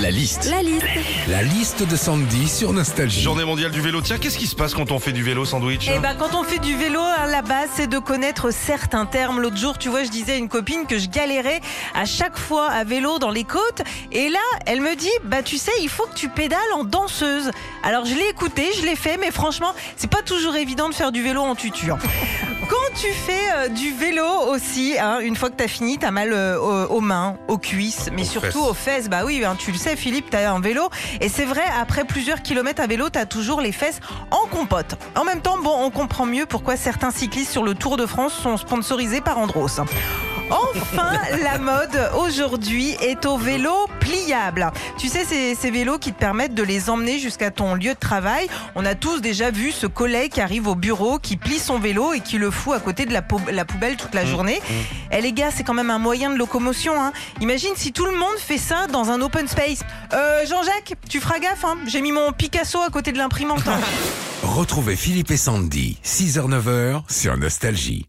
La liste. La liste. La liste de Sandy sur Nostalgie. Journée mondiale du vélo. Tiens, qu'est-ce qui se passe quand on fait du vélo sandwich Eh ben, quand on fait du vélo, hein, la base, c'est de connaître certains termes. L'autre jour, tu vois, je disais à une copine que je galérais à chaque fois à vélo dans les côtes. Et là, elle me dit, bah, tu sais, il faut que tu pédales en danseuse. Alors, je l'ai écouté, je l'ai fait, mais franchement, c'est pas toujours évident de faire du vélo en tutu. hein. Quand tu fais euh, du vélo aussi, hein, une fois que t'as fini, t'as mal euh, aux, aux mains, aux cuisses, mais Aux surtout fesses. aux fesses. Bah oui, hein, tu le Philippe, t'as un vélo. Et c'est vrai, après plusieurs kilomètres à vélo, t'as toujours les fesses en compote. En même temps, bon, on comprend mieux pourquoi certains cyclistes sur le Tour de France sont sponsorisés par Andros. Enfin, la mode aujourd'hui est au vélo pliable. Tu sais, c'est ces vélos qui te permettent de les emmener jusqu'à ton lieu de travail. On a tous déjà vu ce collègue qui arrive au bureau, qui plie son vélo et qui le fout à côté de la, pou- la poubelle toute la journée. Eh les gars, c'est quand même un moyen de locomotion. Hein. Imagine si tout le monde fait ça dans un open space. Euh, Jean-Jacques, tu feras gaffe. Hein. J'ai mis mon Picasso à côté de l'imprimante. hein. Retrouvez Philippe et Sandy, 6h-9h sur Nostalgie.